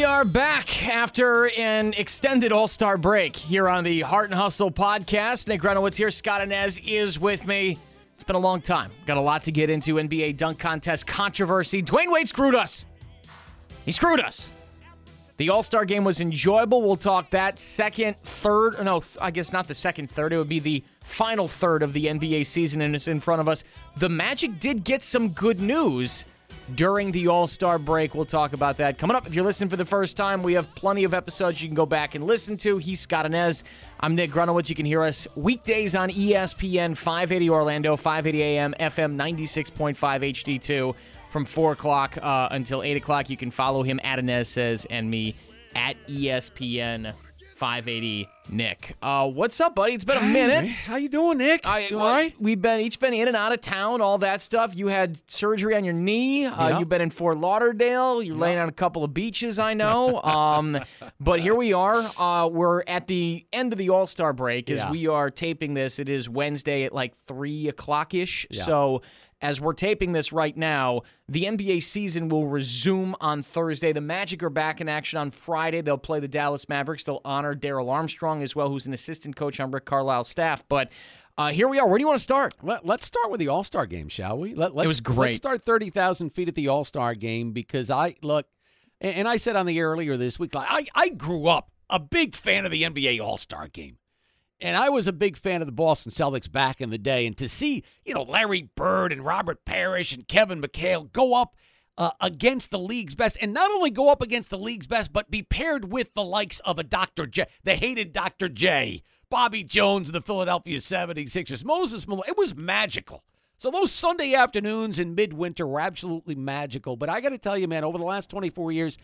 we are back after an extended All Star break here on the Heart and Hustle podcast. Nick Grunowitz here. Scott Anez is with me. It's been a long time. Got a lot to get into. NBA dunk contest controversy. Dwyane Wade screwed us. He screwed us. The All Star game was enjoyable. We'll talk that second, third. No, I guess not the second, third. It would be the final third of the NBA season, and it's in front of us. The Magic did get some good news during the All Star break. We'll talk about that coming up. If you're listening for the first time, we have plenty of episodes you can go back and listen to. He's Scott Anez. I'm Nick Grunowitz. You can hear us weekdays on ESPN 580 Orlando, 580 AM, FM 96.5 HD2 from 4 o'clock uh, until 8 o'clock. You can follow him at Anez Says and me at ESPN 580 Nick. Uh, what's up, buddy? It's been a minute. How you doing, Nick? I, you well, all right? We've been each been in and out of town, all that stuff. You had surgery on your knee. Uh, Yeah. You've been in Fort Lauderdale. You're laying on a couple of beaches, I know. Um, but here we are. Uh, we're at the end of the All Star break as Yeah. we are taping this. It is Wednesday at like three o'clock ish. So. As we're taping this right now, the NBA season will resume on Thursday. The Magic are back in action on Friday. They'll play the Dallas Mavericks. They'll honor Darrell Armstrong as well, who's an assistant coach on Rick Carlisle's staff. But uh, here we are. Where do you want to start? Let, let's start with the All Star game, shall we? Let, let's, was great. Let's start 30,000 feet at the All Star game because I, look, and, and I said on the air earlier this week, like, I, I grew up a big fan of the NBA All Star game. And I was a big fan of the Boston Celtics back in the day. And to see, you know, Larry Bird and Robert Parish and Kevin McHale go up uh, against the league's best, and not only go up against the league's best, but be paired with the likes of a Dr. J, the hated Dr. J, Bobby Jones of the Philadelphia 76ers, Moses Malone. It was magical. So those Sunday afternoons in midwinter were absolutely magical. But I got to tell you, man, over the last 24 years,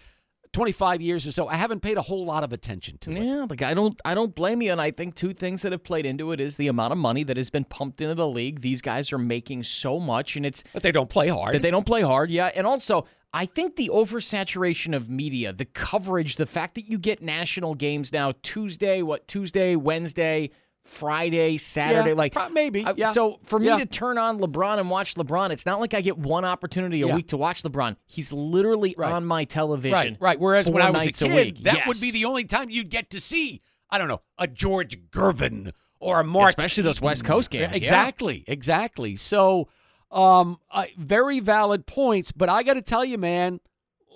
25 years or so, I haven't paid a whole lot of attention to it. Yeah, like I don't I don't blame you and I think two things that have played into it is the amount of money that has been pumped into the league. These guys are making so much and it's But they don't play hard. that they don't play hard, yeah. And also, I think the oversaturation of media, the coverage, the fact that you get national games now Tuesday, what Tuesday, Wednesday, Friday, Saturday, Yeah, like pro- maybe, I- yeah. So for me Yeah. to turn on LeBron and watch LeBron, it's not like I get one opportunity a week to watch LeBron. He's literally Right. on my television. Right, right. Whereas when I was a kid, week. that would be the only time you'd get to see, I don't know, a George Gervin or a Mark. Especially those West Coast games. Exactly, exactly. So, um, I, very valid points. But I got to tell you, man,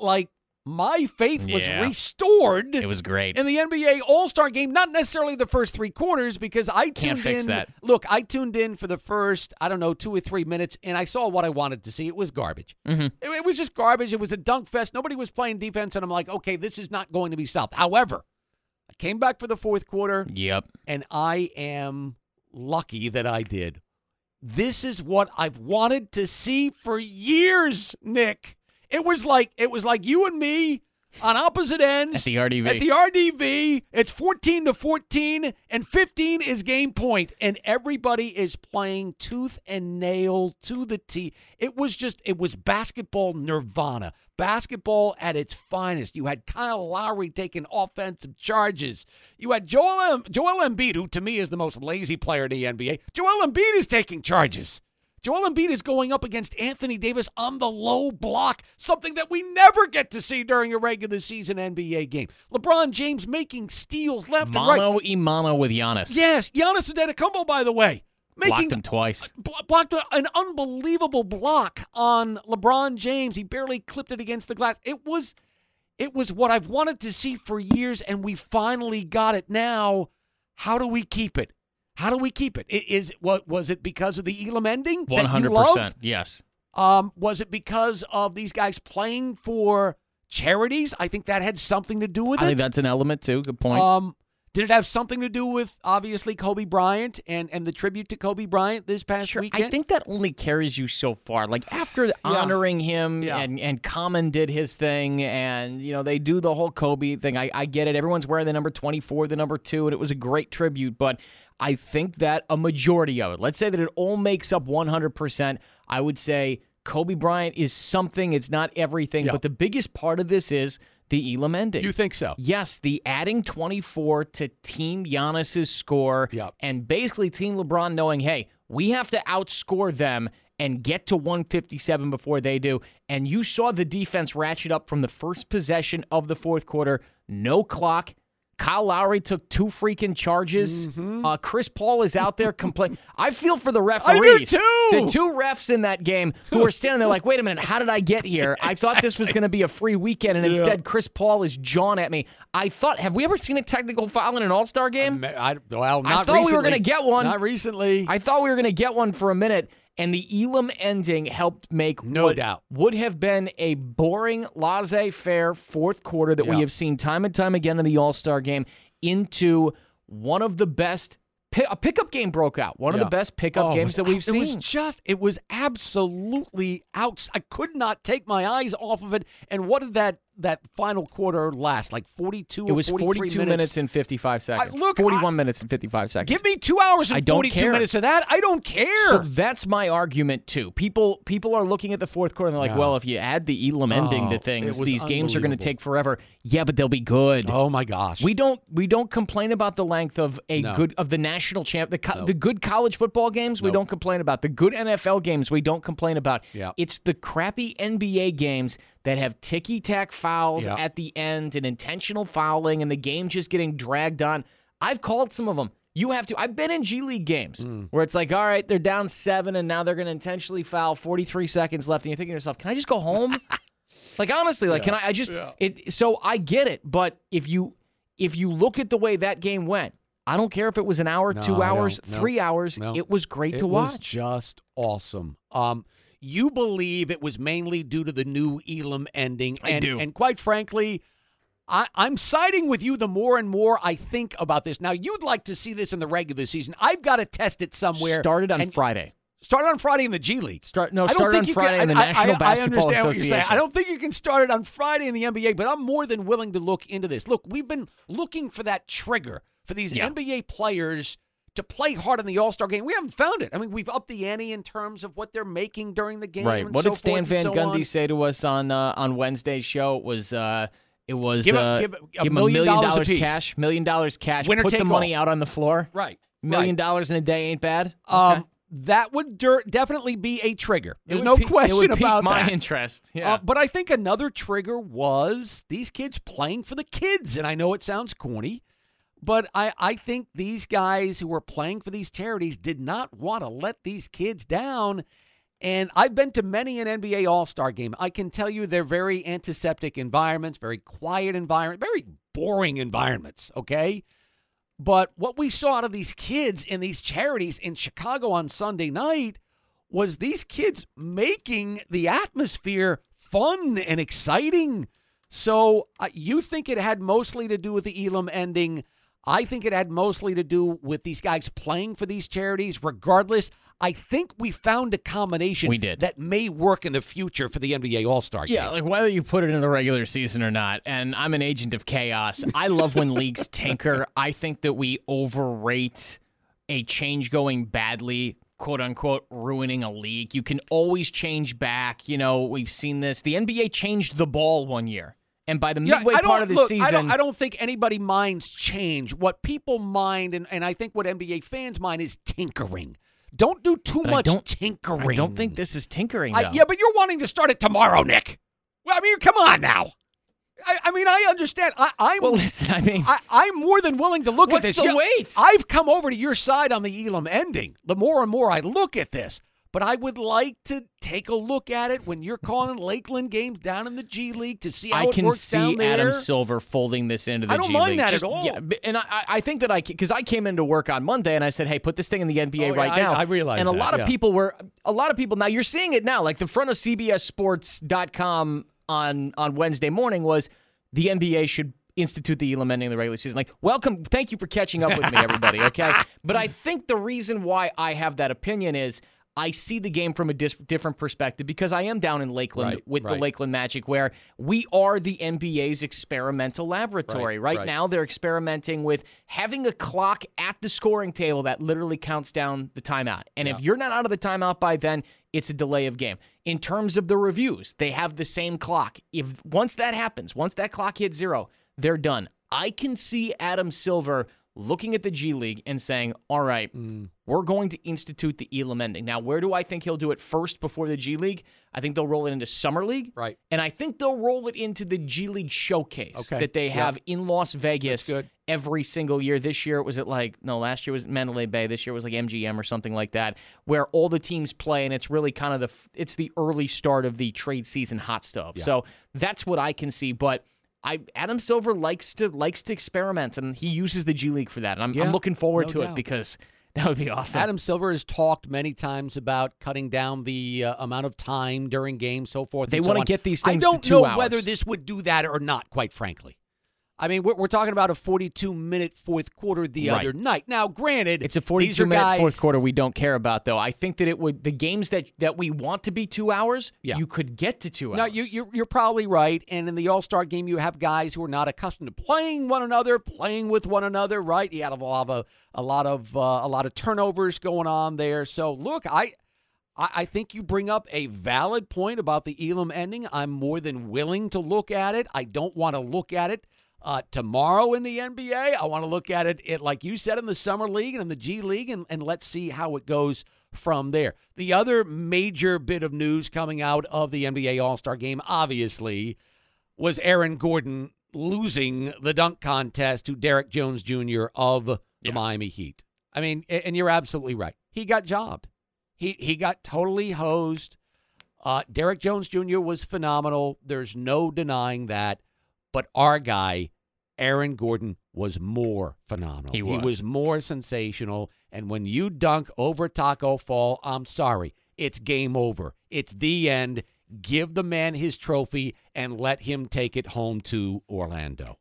like my faith was Yeah. restored. It was great. in the NBA All Star game, not necessarily the first three quarters, because I tuned Can't fix in. that. Look, I tuned in for the first, I don't know, two or three minutes, and I saw what I wanted to see. It was garbage. Mhm. It, it was just garbage. It was a dunk fest. Nobody was playing defense, and I'm like, okay, this is not going to be solved. However, I came back for the fourth quarter, Yep. and I am lucky that I did. This is what I've wanted to see for years, Nick. It was like it was like you and me on opposite ends At the RDV. At the RDV, it's 14 to 14 and 15 is game point and everybody is playing tooth and nail to the T. It was just it was basketball nirvana. Basketball at its finest. You had Kyle Lowry taking offensive charges. You had Joel Joel Embiid who to me is the most lazy player in the NBA. Joel Embiid is taking charges. Joel Embiid is going up against Anthony Davis on the low block, something that we never get to see during a regular season NBA game. LeBron James making steals left and right. Mono mono with Giannis. Yes, Giannis Antetokounmpo, by the way, Blocked making him twice. blocked an unbelievable block on LeBron James. He barely clipped it against the glass. It was, it was what I've wanted to see for years, and we finally got it. Now, how do we keep it? How do we keep it? I- what was it because of the Elam ending that you hundred love? percent. Yes. Um, was it because of these guys playing for charities? I think that had something to do with I it. I think that's an element too. Good point. Um, did it have something to do with obviously Kobe Bryant and and the tribute to Kobe Bryant this past Sure, weekend? I think that only carries you so far. Like after honoring him Yeah. and and Common did his thing, and you know they do the whole Kobe thing. I, I get it. Everyone's wearing the number twenty four, the number two, and it was a great tribute. But I think that a majority of it, let's say that it all makes up one hundred percent. I would say Kobe Bryant is something. It's not everything, Yeah. but the biggest part of this is the Elam ending. you think so? Yes, the adding 24 to Team Giannis's score Yep. and basically Team LeBron knowing, hey, we have to outscore them and get to 157 before they do. and you saw the defense ratchet up from the first possession of the fourth quarter. No clock. Kyle Lowry took two freaking charges. Mm-hmm. Uh, Chris Paul is out there complaining. I feel for the referees. The two refs in that game who were standing there like, wait a minute, how did I get here? I thought this was going to be a free weekend, and instead Chris Paul is jawing at me. I thought, have we ever seen a technical foul in an All Star game? I, well, not I thought we were going to get one. Not recently. I thought we were going to get one for a minute, and the Elam ending helped make No what doubt. would have been a boring, laissez-faire fourth quarter that we have seen time and time again in the All Star game into one of the best. A pickup game broke out. One of the best pickup Oh, games was- that we've seen. It was just, it was absolutely out. I could not take my eyes off of it. And what did that that final quarter last? Like 42 It was 42 minutes? minutes and 55 seconds. look, 41 minutes and 55 seconds. Give me two hours and I don't 42 care. minutes of that. I don't care. So that's my argument too. People people are looking at the fourth quarter and they're like, No. well, if you add the Elam ending Oh, to things, these games are going to take forever. Yeah, but they'll be good. oh my gosh. We don't we don't complain about the length of a No. good of the national champ the co- No. the good college football games we don't complain about the good NFL games we don't complain about. Yeah. It's the crappy NBA games that have ticky tack fouls Yeah. at the end and intentional fouling and the game just getting dragged on. I've called some of them. You have to. I've been in G League games Mm. where it's like, all right, they're down seven, and now they're going to intentionally foul. Forty-three seconds left, and you're thinking to yourself, "Can I just go home?" like honestly, like, can I? I just it. So I get it, but if you if you look at the way that game went, I don't care if it was an hour, No, two hours. No. three hours. No. It was great to watch. it to was watch. just awesome. Um, you believe it was mainly due to the new Elam ending, I and do. and quite frankly, I, I'm siding with you the more and more I think about this. Now, you'd like to see this in the regular season. I've got to test it somewhere. Started on and- Friday. Started on Friday in the G League. Start no I started on Friday can, in the I- I- National I, Basketball understand what you're saying. I don't think you can start it on Friday in the NBA, but I'm more than willing to look into this. Look, we've been looking for that trigger for these Yeah. NBA players to play hard in the All Star game. We haven't found it. I mean, we've upped the ante in terms of what they're making during the game. Right. and What so did Stan Van so Gundy on. say to us on uh, on Wednesday's show? It was uh, it was Give a- uh, give a- a million dollars dollars cash, million dollars cash. Winner put the take money out on the floor. Right. Million right. dollars in a day ain't bad. Um, Okay. that would definitely be a trigger. There's no pique- question it would about my that. interest. Yeah. Uh, but I think another trigger was these kids playing for the kids. And I know it sounds corny, but I, I think these guys who were playing for these charities did not want to let these kids down. And I've been to many an NBA All Star game. I can tell you they're very antiseptic environments, very quiet environment, very boring environments, okay? But what we saw out of these kids in these charities in Chicago on Sunday night was these kids making the atmosphere fun and exciting. So uh, you think it had mostly to do with the Elam ending. I think it had mostly to do with these guys playing for these charities. Regardless, I think we found a combination We did. that may work in the future for the NBA All Star game. Yeah, like whether you put it in the regular season or not, and I'm an agent of chaos. I love when leagues tinker. I think that we overrate a change going badly, quote unquote, ruining a league. You can always change back. You know, we've seen this. The NBA changed the ball one year, and by the midway I don't, part of the look, season, I don't, I don't think anybody minds change. What people mind, and, and I think what NBA fans mind, is tinkering. Don't do too I much don't- tinkering. I don't think this is tinkering. I, yeah, but you're wanting to start it tomorrow, Nick. Well, I mean, come on now. I, I mean, I understand. I, I'm Well, listen, I mean, I, I'm more than willing to look at this. the Yeah, wait? I've come over to your side on the Elam ending. The more and more I look at this, but I would like to take a look at it when you're calling Lakeland games down in the G League to see how I it can works down see there. Adam Silver folding this into the I don't G mind League. that at all. Yeah, and I, I- I think that I because I came into work on Monday and I said, "Hey, put this thing in the NBA Oh, right I- now." I realize And a that, lot of yeah. people were a lot of people. Now you're seeing it now. Like the front of CBSSports.com on on Wednesday morning was the NBA should institute the Elam ending the regular season. Like, welcome, thank you for catching up with me, everybody. Okay, but I think the reason why I have that opinion is. I see the game from a dis- different perspective because I am down in Lakeland Right, with the. Lakeland Magic, where we are the NBA's experimental laboratory. Right, Right, right. now, they're experimenting with having a clock at the scoring table that literally counts down the timeout. And if you're not out of the timeout by then, it's a delay of game. In terms of the reviews, they have the same clock. If once that happens, once that clock hits zero, they're done. I can see Adam Silver looking at the G League and saying, all right, Mm. we're going to institute the Elam ending. Now, where do I think he'll do it first before the G League? I think they'll roll it into Summer League. Right. And I think they'll roll it into the G League showcase Okay. that they Yep. have in Las Vegas every single year. This year it was at like no, last year was Mandalay Bay. This year was like MGM or something like that, where all the teams play, and it's really kind of the it's the early start of the trade season hot stuff. Yeah. So that's what I can see, but. I Adam Silver likes to likes to experiment and he uses the G League for that. And I'm, Yeah, I'm looking forward no to it because that would be awesome. Adam Silver has talked many times about cutting down the uh, amount of time during games, so forth. They wanna on. get these I things to don't know hours. whether this would do that or not. Quite frankly, I mean, we're, we're talking about a 42 minute fourth quarter the Right. other night. Now, granted, It's a these 42 are minute guys, fourth quarter we don't care about though. I think that it would the games that that we want to be 2 hours, Yeah. you could get to 2 No, hours. you, you're, you're probably right. And in the All Star game, you have guys who are not accustomed to playing one another, playing with one another. Right? You have a lot of a lot of uh, a lot of turnovers going on there. So look. I I think you bring up a valid point about the Elam ending. I'm more than willing to look at it. I don't want to look at it uh, tomorrow in the NBA. I want to look at it, it, like you said, in the Summer League and in the G League, and, and let's see how it goes from there. The other major bit of news coming out of the NBA All Star game, obviously, was Aaron Gordon losing the dunk contest to Derrick Jones Jr. of the Yeah. Miami Heat. I mean, and you're absolutely right. He got jobbed. He he got totally hosed. Uh, Derrick Jones Jr. was phenomenal. There's no denying that. But our guy, Aaron Gordon, was more phenomenal. He was. more sensational. And when you dunk over Taco Fall, I'm sorry. It's game over. It's the end. Give the man his trophy and let him take it home to Orlando.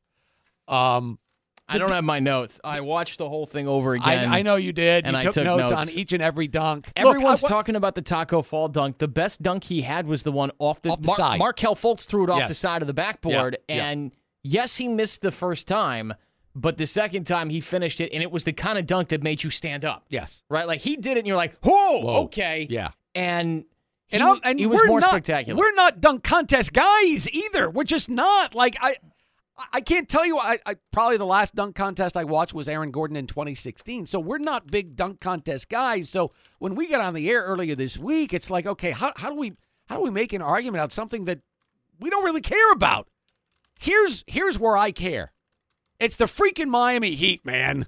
Um, I don't have my notes. I watched the whole thing over again. I, I know you did. and you I took, took notes, notes. on each and every dunk. Look, I Everyone's talking about the Taco Fall dunk. The best dunk he had was the one off the, Off the Mar- side. Markelle Fultz threw it off Yes. the side of the backboard, Yeah, yeah. and yes, he missed the first time, but the second time he finished it, and it was the kind of dunk that made you stand up, Yes. right? Like he did it, and you're like, "Whoa, Whoa. okay." Yeah. and he, And, and he was more not, spectacular. We're not dunk contest guys either. We're just not. Like I, I can't tell you. I, I probably the last dunk contest I watched was Aaron Gordon in 2016. So we're not big dunk contest guys. So when we got on the air earlier this week, it's like, okay, how how do we how do we make an argument out something that we don't really care about? Here's here's where I care. It's the freaking Miami Heat, man.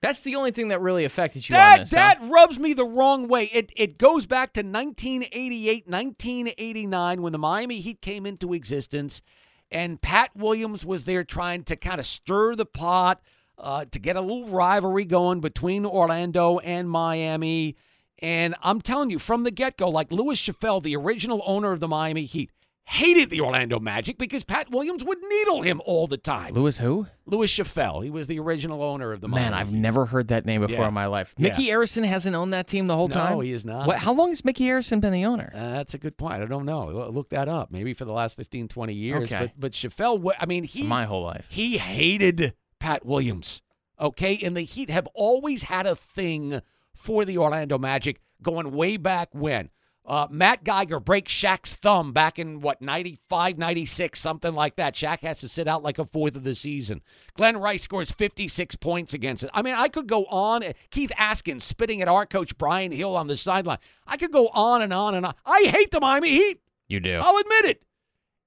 That's the only thing that really affected you on That this. huh? that rubs me the wrong way. It it goes back to 1988, 1989 when the Miami Heat came into existence, and Pat Williams was there trying to kind of stir the pot uh, to get a little rivalry going between Orlando and Miami. And I'm telling you, from the get go, like Lewis Schaffel, the original owner of the Miami Heat, hated the Orlando Magic because Pat Williams would needle him all the time. Lewis who? Lewis Schaffel, he was the original owner of the Man, Miami I've never heard that name before Yeah. in my life. Yeah. Micky Arison hasn't owned that team the whole No, time. No, he is not. What, how long has Micky Arison been the owner? Uh, that's a good point. I don't know. Look that up. Maybe for the last 15, 20 years. Okay. But but Schaffel, I mean, he my whole life. he hated Pat Williams. Okay, and the Heat have always had a thing for the Orlando Magic, going way back when. Uh, Matt Geiger breaks Shaq's thumb back in what 95, 96, something like that. Shaq has to sit out like a fourth of the season. Glen Rice scores 56 points against it. I mean, I could go on. Keith Askins spitting at our coach Brian Hill on the sideline. I could go on and on and on. I hate the Miami Heat. You do. I'll admit it.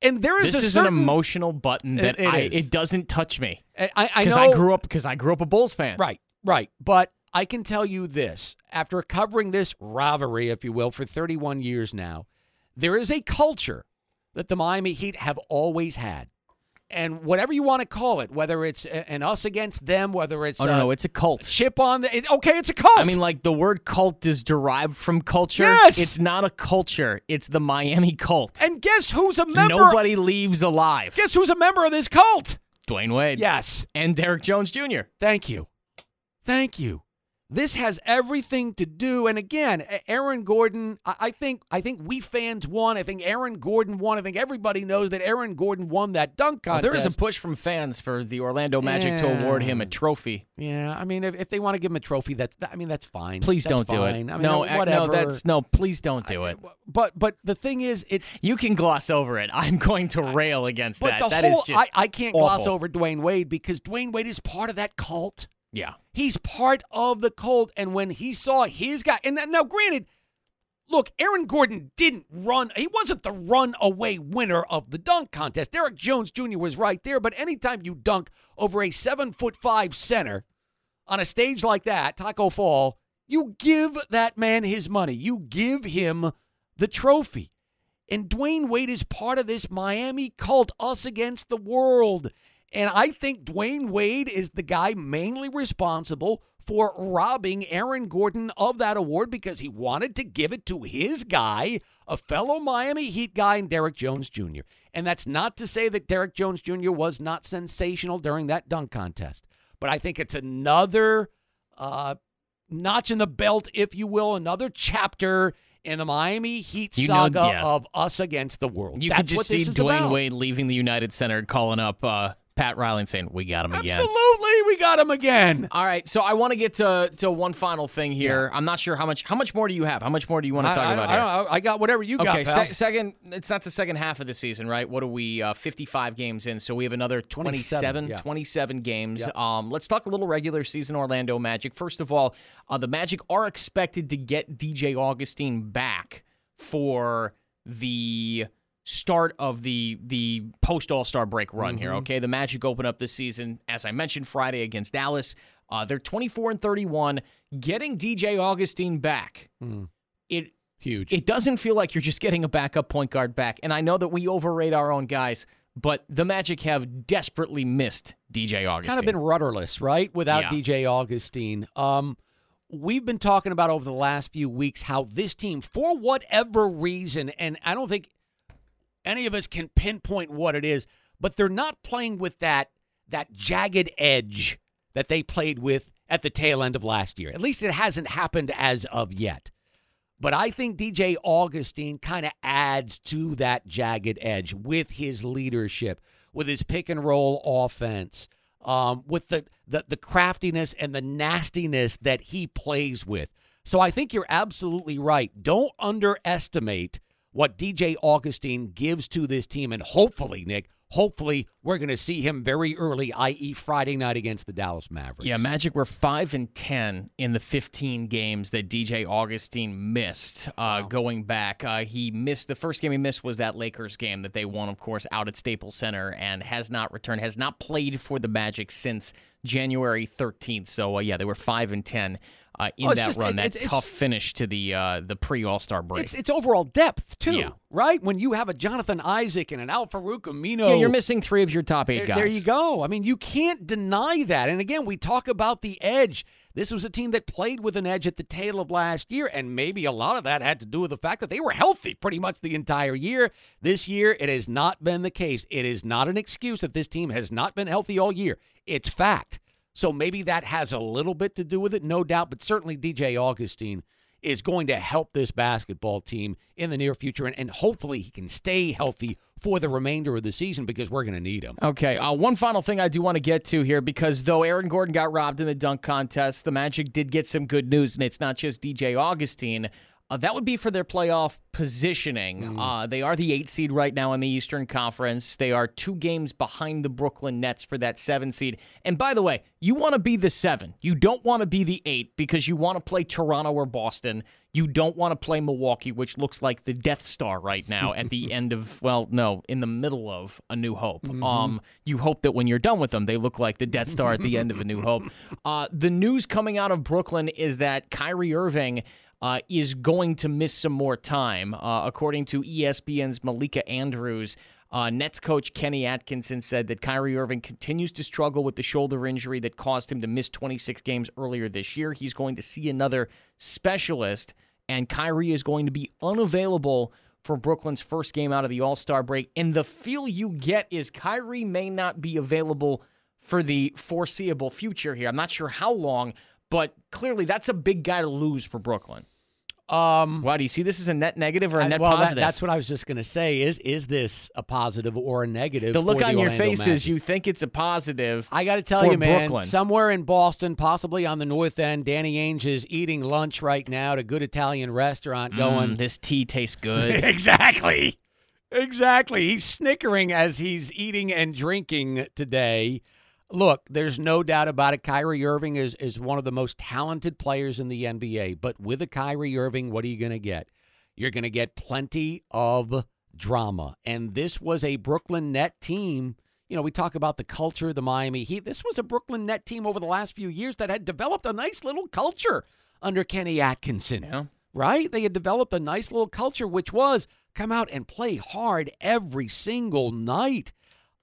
And there is this a is certain, an emotional button that It- it I it doesn't touch me I, I- I because know I, grew up because I grew up a Bulls fan. Right, right. But I can tell you this after covering this rivalry, if you will, for 31 years now, there is a culture that the Miami Heat have always had. And whatever you want to call it, whether it's an us against them, whether it's Oh no, a no, it's a cult. chip on the. It, okay, it's a cult. I mean, like the word cult is derived from culture. Yes! It's not a culture. It's the Miami cult. and guess who's a member? Nobody leaves alive. Guess who's a member of this cult? Dwyane Wade. Yes. And Derrick Jones Jr. Thank you. Thank you. This has everything to do, and again, Aaron Gordon. I I think I think we fans won. I think Aaron Gordon won. I think everybody knows that Aaron Gordon won that dunk Well, contest. there is a push from fans for the Orlando Magic to award him a trophy. yeah, I mean, if, if they want to give him a trophy, that's I mean that's fine. Please That's don't do it. fine. I mean, no, uh, whatever. no, that's no. Please don't do it. But but the thing is, it's You can gloss over it. I'm going to rail against that. That is whole just I, I can't gloss over Dwyane Wade because Dwyane Wade is part of that cult. Yeah. He's part of the cult. And when he saw his guy, and now granted, look, Aaron Gordon didn't run. He wasn't the runaway winner of the dunk contest. Derrick Jones Jr. was right there. But anytime you dunk over a seven foot five center on a stage like that, Taco Fall, you give that man his money. You give him the trophy. And Dwyane Wade is part of this Miami cult, us against the world. And I think Dwyane Wade is the guy mainly responsible for robbing Aaron Gordon of that award because he wanted to give it to his guy, a fellow Miami Heat guy, and Derrick Jones Jr. And that's not to say that Derrick Jones Jr. was not sensational during that dunk contest, but I think it's another uh, notch in the belt, if you will, another chapter in the Miami Heat You know- saga yeah. of us against the world. You That's could just see Dwyane about. Wade leaving the United Center, calling up uh, Pat Riley saying, "We got him again." Absolutely, we got him again. All right, so I want to get to to one final thing here. I'm not sure how much how much more do you have? How much more do you want to talk I, about I, here? I. I got whatever you Okay, got, pal. se- second. It's not the second half of the season, right? What are we? Uh, 55 games in, so we have another 27, 27, yeah. 27 games. Yep. Um, let's talk a little regular season Orlando Magic. First of all, uh, the Magic are expected to get DJ Augustin back for the start of the the post All Star break run here. Mhm. Okay, the Magic open up this season, as I mentioned, Friday against Dallas. Uh, they're 24 and 31. Getting DJ Augustin back, Mm, it huge. it doesn't feel like you're just getting a backup point guard back. And I know that we overrate our own guys, but the Magic have desperately missed DJ Augustin. kind of been rudderless, right? Without Yeah. DJ Augustin. Um, we've been talking about over the last few weeks how this team, for whatever reason, and I don't think any of us can pinpoint what it is, but they're not playing with that that jagged edge that they played with at the tail end of last year. At least it hasn't happened as of yet. But I think DJ Augustin kind of adds to that jagged edge with his leadership, with his pick and roll offense, um, with the, the the craftiness and the nastiness that he plays with. So I think you're absolutely right. Don't underestimate what DJ Augustin gives to this team, and hopefully, Nick, hopefully we're going to see him very early, i.e., Friday night against the Dallas Mavericks. Yeah, Magic were five and ten in the fifteen games that DJ Augustin missed. Uh, Going back, uh, he missed the first game he missed was that Lakers game that they won, of course, out at Staples Center, and has not returned, has not played for the Magic since January thirteenth. So uh, yeah, they were five and ten uh, in Oh, that just- run. it- that it's- tough finish to the uh, the pre All Star break. It's it's overall depth too, Yeah. right? When you have a Jonathan Isaac and an Al-Farouq Aminu, yeah, you're missing three of your top eight there, guys. there you go. I mean, you can't deny that. And again, we talk about the edge. This was a team that played with an edge at the tail of last year, and maybe a lot of that had to do with the fact that they were healthy pretty much the entire year. This year, it has not been the case. It is not an excuse that this team has not been healthy all year. It's fact. So maybe that has a little bit to do with it, no doubt. But certainly, DJ Augustin is going to help this basketball team in the near future, and, and hopefully he can stay healthy for the remainder of the season because we're going to need him. Okay, uh, one final thing I do want to get to here because though Aaron Gordon got robbed in the dunk contest, the Magic did get some good news, and it's not just DJ Augustin. Uh, that would be for their playoff positioning. Uh, they are the eight seed right now in the Eastern Conference. They are two games behind the Brooklyn Nets for that seven seed. And by the way, you want to be the seven. You don't want to be the eight because you want to play Toronto or Boston. You don't want to play Milwaukee, which looks like the Death Star right now at the end of, well, no, in the middle of A New Hope. Um, you hope that when you're done with them, they look like the Death Star at the end of A New Hope. Uh, the news coming out of Brooklyn is that Kyrie Irving uh, is going to miss some more time. Uh, according to ESPN's Malika Andrews, uh, Nets coach Kenny Atkinson said that Kyrie Irving continues to struggle with the shoulder injury that caused him to miss 26 games earlier this year. He's going to see another specialist, and Kyrie is going to be unavailable for Brooklyn's first game out of the All Star break. And the feel you get is Kyrie may not be available for the foreseeable future here. I'm not sure how long, but clearly that's a big guy to lose for Brooklyn. Um, Wow, do you see this as a net negative or a I- net well, that- positive? that's what I was just going to say. Is is this a positive or a negative? the look on the your Orlando face is you think it's a positive. I got to tell you, man. Brooklyn. Somewhere in Boston, possibly on the north end, Danny Ainge is eating lunch right now at a good Italian restaurant. Going Mm, this tea tastes good. exactly, exactly. He's snickering as he's eating and drinking today. Look, there's no doubt about it. Kyrie Irving is, is one of the most talented players in the NBA. But with a Kyrie Irving, what are you going to get? You're going to get plenty of drama. And this was a Brooklyn Net team. You know, we talk about the culture, of the Miami Heat. This was a Brooklyn Net team over the last few years that had developed a nice little culture under Kenny Atkinson. Yeah. Right? They had developed a nice little culture, which was come out and play hard every single night.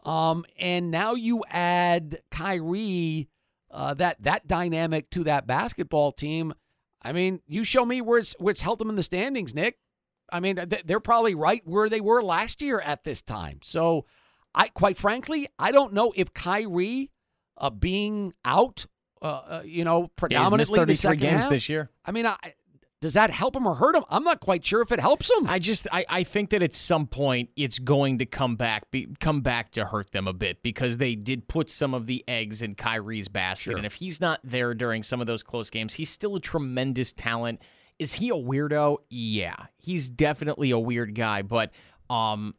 Um, and now you add Kyrie, uh, that that dynamic to that basketball team. I mean, you show me where it's where it's them in the standings, Nick. I mean, they're probably right where they were last year at this time. So, I quite frankly, I don't know if Kyrie uh, being out, uh, uh you know, predominantly yeah, the second games half, this year. I mean, I, does that help him or hurt him? I'm not quite sure if it helps him. I just I, I think that at some point it's going to come back be, come back to hurt them a bit because they did put some of the eggs in Kyrie's basket, Sure. and if he's not there during some of those close games, he's still a tremendous talent. Is he a weirdo? Yeah, he's definitely a weird guy, but um,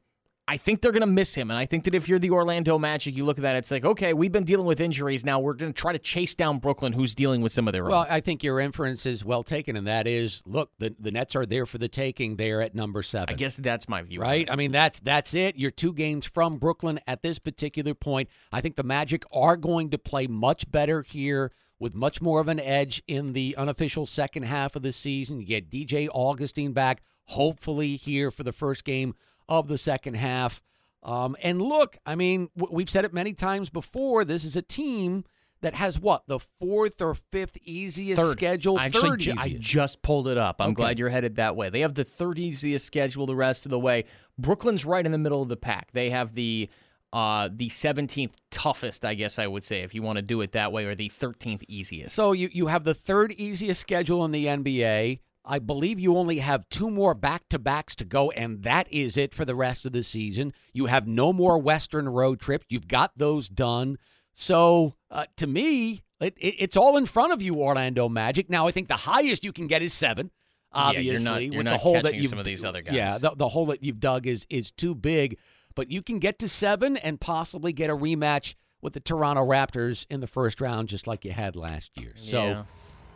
I think they're going to miss him. And I think that if you're the Orlando Magic, you look at that, it's like, okay, we've been dealing with injuries. Now we're going to try to chase down Brooklyn, who's dealing with some of their Well, own. I think your inference is well taken, and that is, look, the, the Nets are there for the taking. They're at number seven. I guess that's my view. right? I mean, that's that's it. You're two games from Brooklyn at this particular point. I think the Magic are going to play much better here with much more of an edge in the unofficial second half of the season. You get DJ Augustin back, hopefully here for the first game of the second half. Um, and look, I mean, w- we've said it many times before. This is a team that has what the fourth or fifth easiest Third. schedule. I Actually, third ju- I just pulled it up. I'm Okay. glad you're headed that way. They have the third easiest schedule the rest of the way. Brooklyn's right in the middle of the pack. They have the uh, the 17th toughest, I guess I would say, if you want to do it that way, or the 13th easiest. So you, you have the third easiest schedule in the NBA. I believe you only have two more back to backs to go, and that is it for the rest of the season. You have no more Western road trips. You've got those done. So uh, to me, it, it, it's all in front of you, Orlando Magic. Now, I think the highest you can get is seven. Yeah, Obviously, you're not- you're with the hole that you've some of these other Yeah, the, the hole that you've dug is is too big. But you can get to seven and possibly get a rematch with the Toronto Raptors in the first round, just like you had last year. So. Yeah.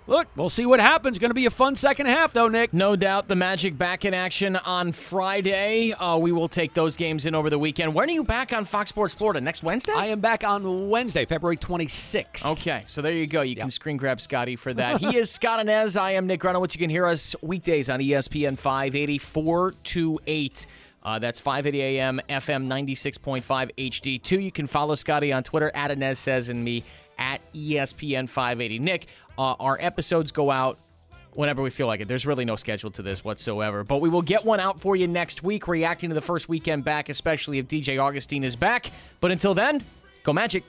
Look, we'll see what happens. Going to be a fun second half, though, Nick. No doubt the Magic back in action on Friday. Uh, we will take those games in over the weekend. When are you back on Fox Sports Florida? Next Wednesday? I am back on Wednesday, February 26th. Okay, so there you go. You can screen grab Scotty for that. he is Scott Anez. I am Nick Grunowitz. You can hear us weekdays on ESPN 580 4 to 8. Uh, that's 580 AM, FM 96.5 HD2. You can follow Scotty on Twitter at Anez Says and me at ESPN 580. Nick, uh, our episodes go out whenever we feel like it. There's really no schedule to this whatsoever. But we will get one out for you next week, reacting to the first weekend back, especially if DJ Augustin is back. But until then, go Magic.